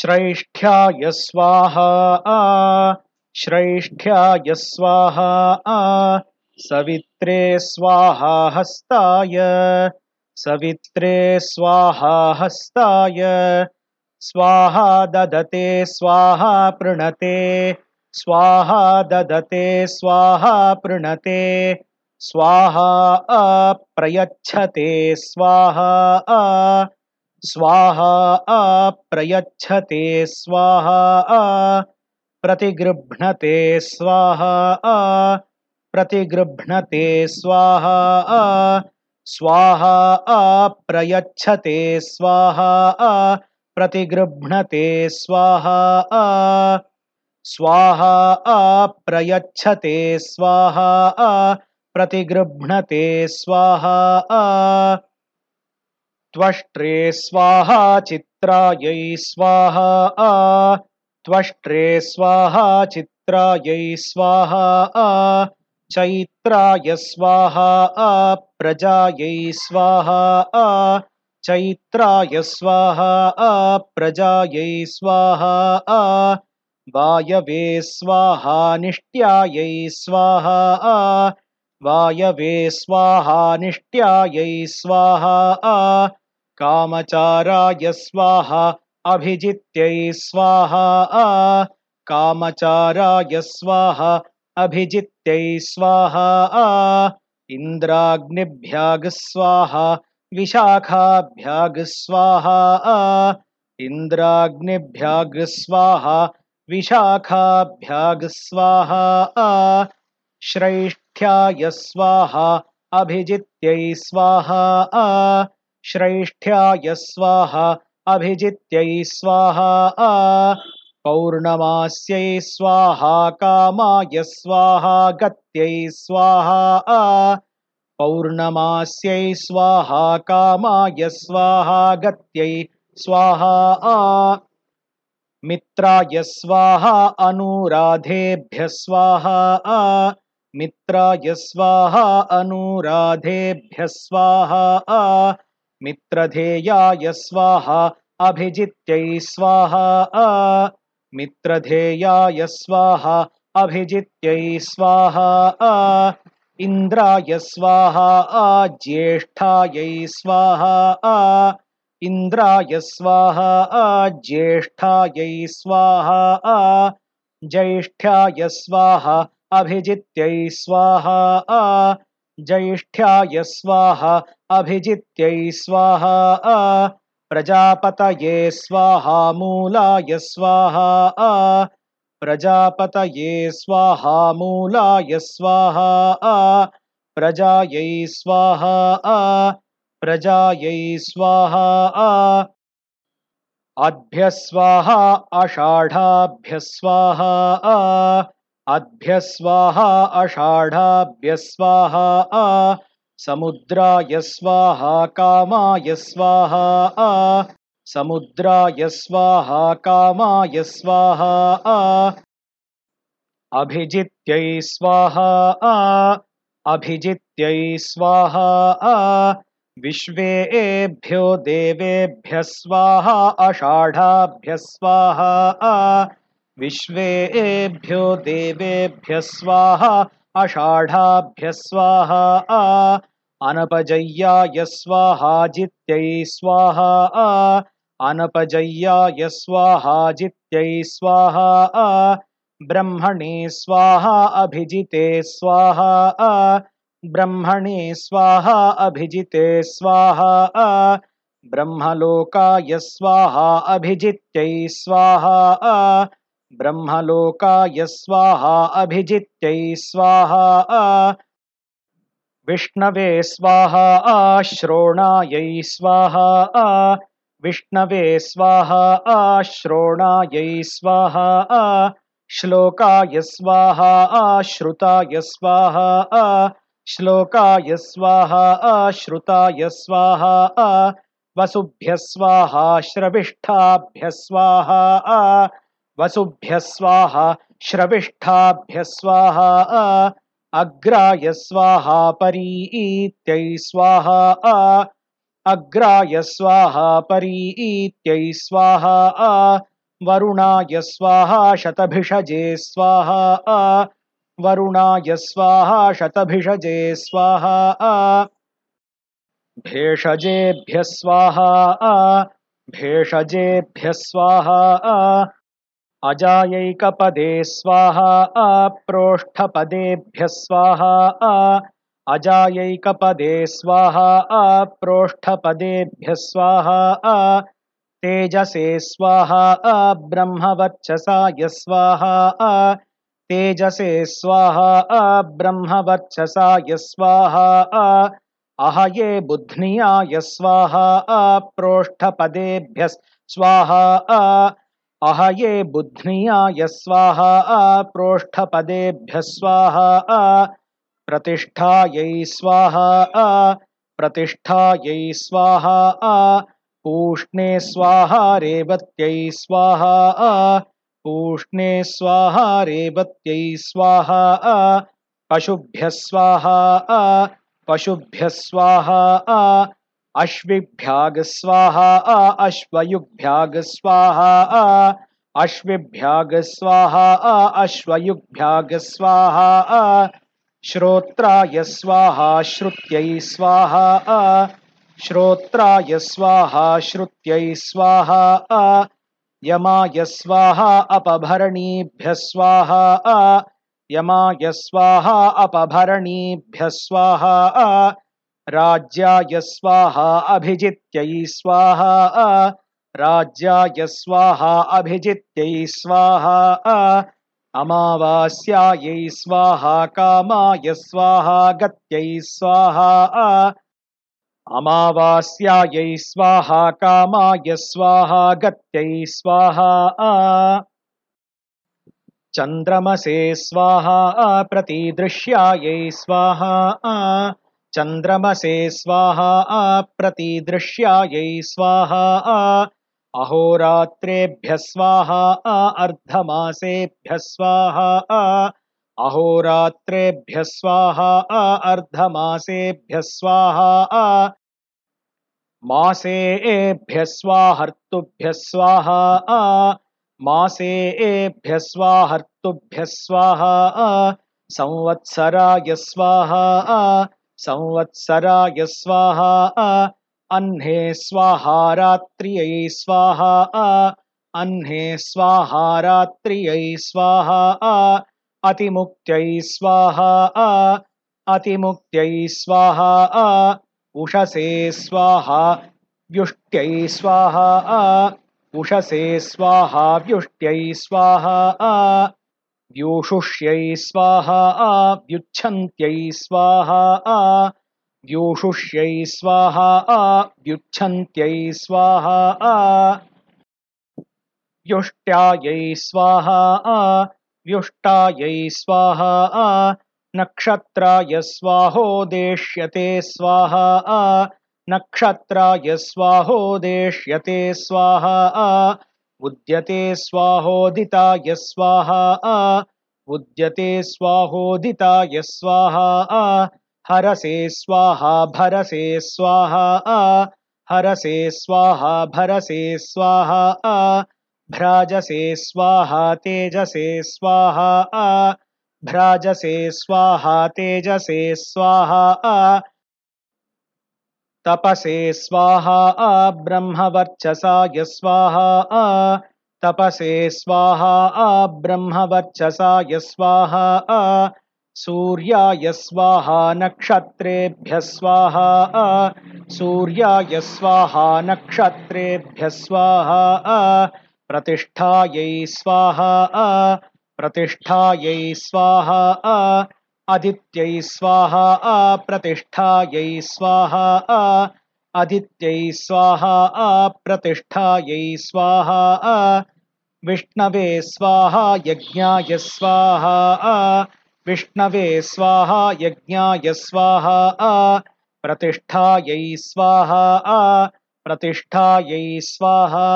श्रैष्ठ्याय स्वाहा श्रैष्ठ्याय स्वाहा सवित्रे स्वाहा हस्ताय सवित्रे स्वाहा हस्ताय स्वाहा ददते स्वाहा पृणते स्वाहा ददते स्वाहा पृणते स्वाहा अप्रयच्छते स्वाहा स्वाहा अप्रयच्छते स्वाहा प्रतिगृह्णते स्वाहा प्रतिगृह्णते स्वाहा स्वाहा अप्रयच्छते स्वाहा प्रतिगृह्णते स्वाहा स्वाहा अप्रयच्छते स्वाहा प्रतिगृह्णते स्वाहा त्वष्ट्रे स्वाहा चित्रायै स्वाहा त्वष्ट्रे स्वाहा चित्रायै स्वाहा चैत्राय स्वाहा प्रजायै स्वाहा चैत्राय स्वाहा प्रजायै स्वाहा वायवे स्वाहा निष्ट्यायै स्वाहा वायवे स्वाहा निष्ट्यायै स्वाहा कामचाराय स्वाहा अभिजित्यै स्वाहा। कामचाराय स्वाहा अभिजित्यै स्वाहा। इन्द्राग्निभ्याग स्वाहा विशाखाभ्याग स्वाहा। इन्द्राग्निभ्याग स्वाहा विशाखाभ्याग स्वाहा। श्रैष्ठ्याय स्वाहा अभिजित्यै स्वाहा श्रैष्ठ्याय स्वाहा अभिजित्यै स्वाहा पौर्णमास्यै स्वाहा, कामाय स्वाहा, गत्यै स्वाहा पौर्णमास्यै स्वाहा, कामाय स्वाहा, गत्यै स्वाहा मित्राय स्वाहा, अनुराधेभ्य स्वाहा मित्राय स्वाहा, अनुराधेभ्य स्वाहा मित्रधेयाय स्वाहा अभिजित्यै स्वाहा मित्रधेयाय स्वाहा अभिजित्यै स्वाहा इन्द्राय स्वाहा ज्येष्ठायै स्वाहा इन्द्राय स्वाहा ज्येष्ठायै स्वाहा ज्येष्ठ्याय स्वाहा अभिजित्यै स्वाहा ज्येष्ठ्याय स्वाहा अभिजित्यै स्वाहा प्रजापतये स्वाहा मूलाय स्वाहा प्रजापतये स्वाहा मूलाय स्वाहा प्रजायै स्वाहा प्रजायै स्वाहा अद्भ्य स्वाहा अद्भ्य स्वाहा अषाढाभ्य स्वाहा समुद्राय स्वाहा कामाय स्वाहा समुद्राय स्वाहा कामाय स्वाहा अभिजित्यै स्वाहा अभिजित्यै स्वाहा विश्वेभ्यो देवेभ्य स्वाहा अषाढाभ्य स्वाहा विश्वेभ्यो देवेभ्य स्वाहा, अषाढाभ्य स्वाहा, अनपजय्याय स्वाहा जित्यै स्वाहा, अनपजय्याय स्वाहा जित्यै स्वाहा, ब्रह्मणे स्वाहा अभिजिते स्वाहा, ब्रह्मणे स्वाहा अभिजिते स्वाहा, ब्रह्मलोकाय स्वाहा अभिजित्यै स्वाहा ब्रह्मलोकाय स्वाहा अभिजित्यै स्वाहा, विष्णवे स्वाहा, श्रोणायै स्वाहा, विष्णवे स्वाहा, श्रोणायै स्वाहा, श्लोकाय स्वाहा, श्रुताय स्वाहा, श्लोकाय स्वाहा, श्रुताय स्वाहा, वसुभ्य स्वाहा, श्रविष्ठाभ्य स्वाहा वसुभ्य स्वाहा श्रविष्ठाभ्य स्वाहा अग्राय स्वाहा परीत्यै स्वाहा अग्राय स्वाहा परीत्यै स्वाहा वरुणाय स्वाहा शतभिषजे स्वाहा वरुणाय स्वाहा शतभिषजे स्वाहा भेषजेभ्यः स्वाहा भेषजेभ्यः स्वाहा अजायैकपदे स्वाहा अप्रोष्ठपदेभ्यः स्वाहा अजायैकपदे स्वाहा अप्रोष्ठपदेभ्यः स्वाहा तेजसे स्वाहा अब्रह्मवर्चसाय स्वाहा तेजसे स्वाहा अब्रह्मवर्चसाय स्वाहा अहये बुध्नियाय स्वाहा अप्रोष्ठपदेभ्यः स्वाहा अहये बुध्नियाय स्वाहा प्रोष्ठपदेभ्यः स्वाहा प्रतिष्ठायै स्वाहा प्रतिष्ठायै स्वाहा पूष्णे स्वाहा रेवत्यै स्वाहा पूष्णे स्वाहा रेवत्यै स्वाहा पशुभ्यः स्वाहा पशुभ्यः स्वाहा अश्विभ्याग स्वाहा अश्वयुग्भ्याग स्वाहा अश्विभ्याग स्वाहा अश्वयुग्भ्याग स्वाहा श्रोत्राय स्वाहा श्रुत्यै स्वाहा श्रोत्राय स्वाहा श्रुत्यै स्वाहा यमाय स्वाहा अपभरणीभ्यः स्वाहा यमाय स्वाहा अपभरणीभ्यः स्वाहा राज्याय स्वाहा अभिजित्यै स्वाहा, राज्याय स्वाहा अभिजित्यै स्वाहा, अमावास्यायै स्वाहा, कामाय स्वाहा, गत्यै स्वाहा, अमावास्यायै स्वाहा, कामाय स्वाहा, गत्यै स्वाहा, चन्द्रमसे स्वाहा, प्रतिदृश्यायै स्वाहा चन्द्रमसे स्वाहा प्रतिदृश्यायै स्वाहा अहोरात्रेभ्यः स्वाहा अर्धमासेभ्यः स्वाहा अहोरात्रेभ्यः स्वाहा अर्धमासेभ्यः स्वाहा मासेभ्यः स्वाहर्तुभ्यः स्वाहा मासे एभ्यः स्वाहर्तुभ्यः स्वाहा संवत्सराय स्वाहा संवत्सराय स्वाहा अह्ने स्वाहा रात्र्यै स्वाहा अह्ने स्वाहा रात्र्यै स्वाहा अतिमुक्त्यै स्वाहा अतिमुक्त्यै स्वाहा उषसे स्वाहा व्युष्ट्यै स्वाहा उषसे स्वाहा व्युष्ट्यै स्वाहा व्यूषुष्यै स्वाहा व्युच्छन्त्यै स्वाहा व्यूषुष्यै स्वाहा व्युच्छन्त्यै स्वाहा व्युष्ट्यायै स्वाहा व्युष्टायै स्वाहा नक्षत्राय स्वाहोदेष्यते स्वाहा नक्षत्राय स्वाहोदेष्यते स्वाहा उद्यते स्वाहोदिता स्वाहा उद्यते स्वाहोदिताय स्वाहा हरसे स्वाहा, भरसे स्वाहा। हरसे स्वाहा, भरसे स्वाहा। भ्राजसे स्वाहा, तेजसे स्वाहा। भ्राजसे स्वाहा, तेजसे स्वाहा। तपसे स्वाहा ब्रह्मवर्चसाय स्वाहा तपसे स्वाहा ब्रह्मवर्चसाय स्वाहा सूर्याय स्वाहा नक्षत्रेभ्यः स्वाहा सूर्याय स्वाहा नक्षत्रेभ्यः स्वाहा प्रतिष्ठायै स्वाहा प्रतिष्ठायै स्वाहा अदित्यै स्वाहा, आ, प्रतिष्ठायै स्वाहा अदित्यै स्वाहा प्रतिष्ठायै स्वाहा, आ, विष्णवे स्वाहा, यज्ञाय स्वाहा विष्णवे स्वाहा, यज्ञाय स्वाहा, आ, प्रतिष्ठायै स्वाहा प्रतिष्ठायै स्वाहा